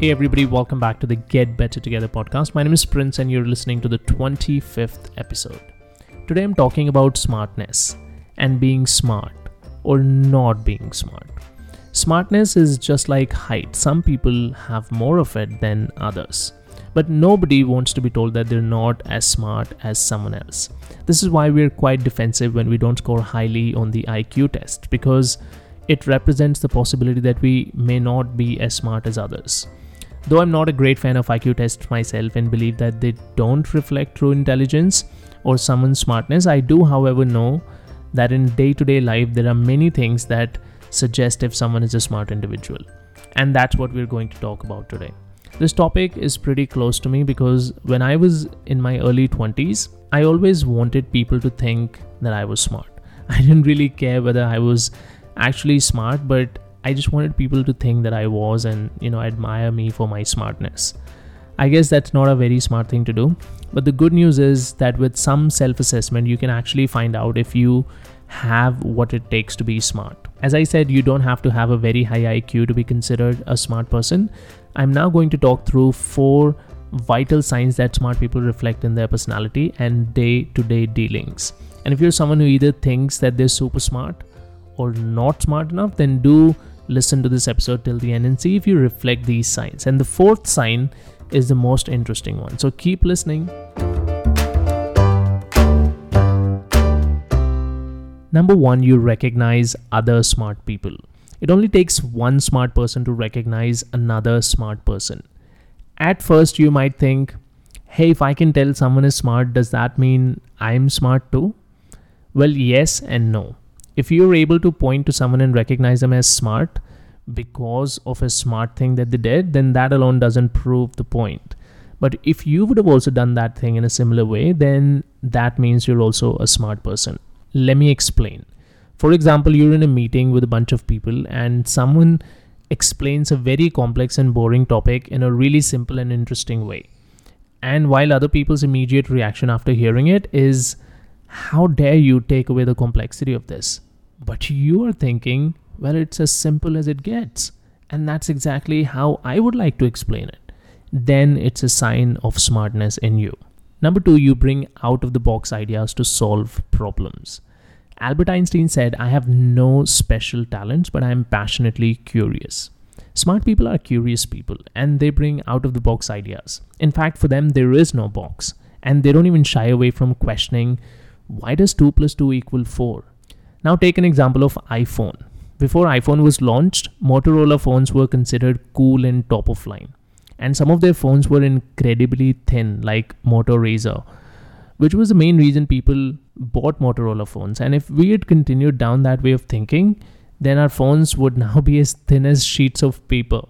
Hey, everybody, welcome back to the Get Better Together podcast. My name is Prince, and you're listening to the 25th episode. Today, I'm talking about smartness and being smart or not being smart. Smartness is just like height, some people have more of it than others. But nobody wants to be told that they're not as smart as someone else. This is why we're quite defensive when we don't score highly on the IQ test because it represents the possibility that we may not be as smart as others. Though I'm not a great fan of IQ tests myself and believe that they don't reflect true intelligence or someone's smartness, I do, however, know that in day to day life there are many things that suggest if someone is a smart individual. And that's what we're going to talk about today. This topic is pretty close to me because when I was in my early 20s, I always wanted people to think that I was smart. I didn't really care whether I was actually smart, but I just wanted people to think that I was and, you know, admire me for my smartness. I guess that's not a very smart thing to do. But the good news is that with some self assessment, you can actually find out if you have what it takes to be smart. As I said, you don't have to have a very high IQ to be considered a smart person. I'm now going to talk through four vital signs that smart people reflect in their personality and day to day dealings. And if you're someone who either thinks that they're super smart or not smart enough, then do listen to this episode till the end and see if you reflect these signs. And the fourth sign is the most interesting one. So keep listening. Number one, you recognize other smart people. It only takes one smart person to recognize another smart person. At first, you might think, hey, if I can tell someone is smart, does that mean I'm smart too? Well, yes and no. If you're able to point to someone and recognize them as smart because of a smart thing that they did, then that alone doesn't prove the point. But if you would have also done that thing in a similar way, then that means you're also a smart person. Let me explain. For example, you're in a meeting with a bunch of people and someone explains a very complex and boring topic in a really simple and interesting way. And while other people's immediate reaction after hearing it is, How dare you take away the complexity of this? But you are thinking, well, it's as simple as it gets. And that's exactly how I would like to explain it. Then it's a sign of smartness in you. Number two, you bring out of the box ideas to solve problems. Albert Einstein said, I have no special talents, but I am passionately curious. Smart people are curious people and they bring out of the box ideas. In fact, for them, there is no box. And they don't even shy away from questioning why does 2 plus 2 equal 4? Now take an example of iPhone. Before iPhone was launched, Motorola phones were considered cool and top of line. And some of their phones were incredibly thin, like Moto Razr, which was the main reason people bought Motorola phones. And if we had continued down that way of thinking, then our phones would now be as thin as sheets of paper.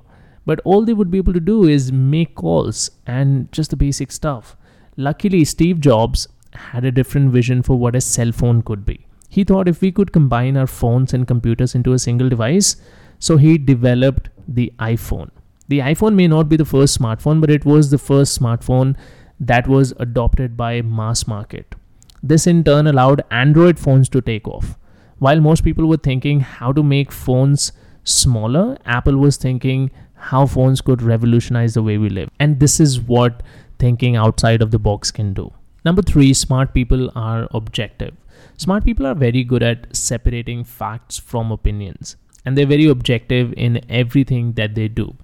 But all they would be able to do is make calls and just the basic stuff. Luckily, Steve Jobs had a different vision for what a cell phone could be. He thought if we could combine our phones and computers into a single device, so he developed the iPhone. The iPhone may not be the first smartphone, but it was the first smartphone that was adopted by mass market. This in turn allowed Android phones to take off. While most people were thinking how to make phones smaller, Apple was thinking how phones could revolutionize the way we live. And this is what thinking outside of the box can do. Number three, smart people are objective. Smart people are very good at separating facts from opinions, and they're very objective in everything that they do.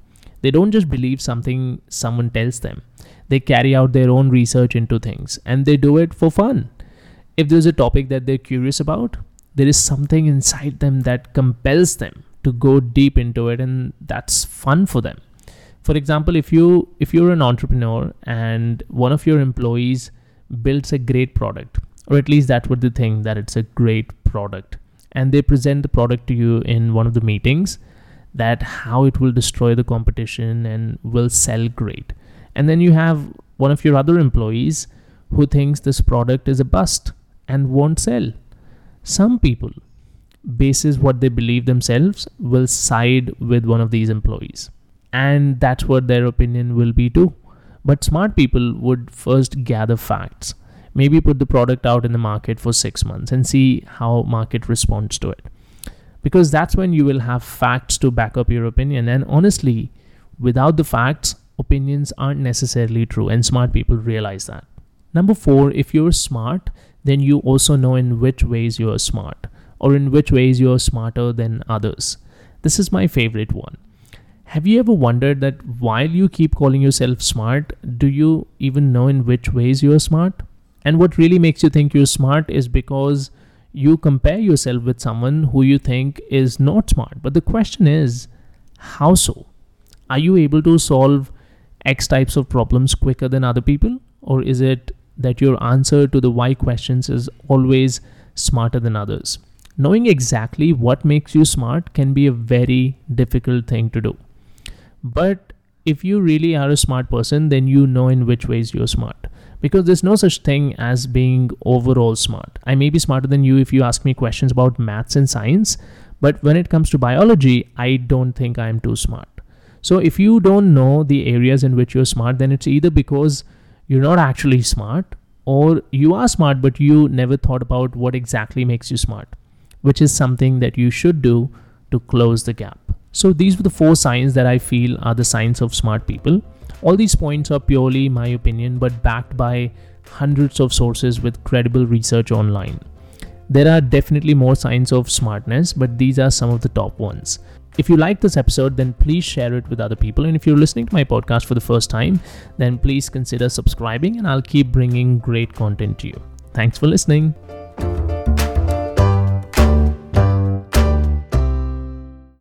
They don't just believe something someone tells them, they carry out their own research into things, and they do it for fun. If there's a topic that they're curious about, there is something inside them that compels them to go deep into it, and that's fun for them. For example, if you if you're an entrepreneur and one of your employees builds a great product or at least that's what they think that it's a great product. And they present the product to you in one of the meetings that how it will destroy the competition and will sell great. And then you have one of your other employees who thinks this product is a bust and won't sell. Some people basis what they believe themselves will side with one of these employees. And that's what their opinion will be too. But smart people would first gather facts maybe put the product out in the market for 6 months and see how market responds to it because that's when you will have facts to back up your opinion and honestly without the facts, opinions aren't necessarily true, and smart people realize that. Number four, if you're smart, then you also know in which ways you're smart or in which ways you're smarter than others. This is my favorite one. Have you ever wondered that while you keep calling yourself smart, do you even know in which ways you're smart? And what really makes you think you're smart is because you compare yourself with someone who you think is not smart. But the question is, how so? Are you able to solve X types of problems quicker than other people? Or is it that your answer to the why questions is always smarter than others? Knowing exactly what makes you smart can be a very difficult thing to do. But if you really are a smart person, then you know in which ways you're smart. Because there's no such thing as being overall smart. I may be smarter than you if you ask me questions about maths and science, but when it comes to biology, I don't think I'm too smart. So if you don't know the areas in which you're smart, then it's either because you're not actually smart or you are smart but you never thought about what exactly makes you smart which is something that you should do to close the gap. So, these were the four signs that I feel are the signs of smart people. All these points are purely my opinion, but backed by hundreds of sources with credible research online. There are definitely more signs of smartness, but these are some of the top ones. If you like this episode, then please share it with other people. And if you're listening to my podcast for the first time, then please consider subscribing and I'll keep bringing great content to you. Thanks for listening.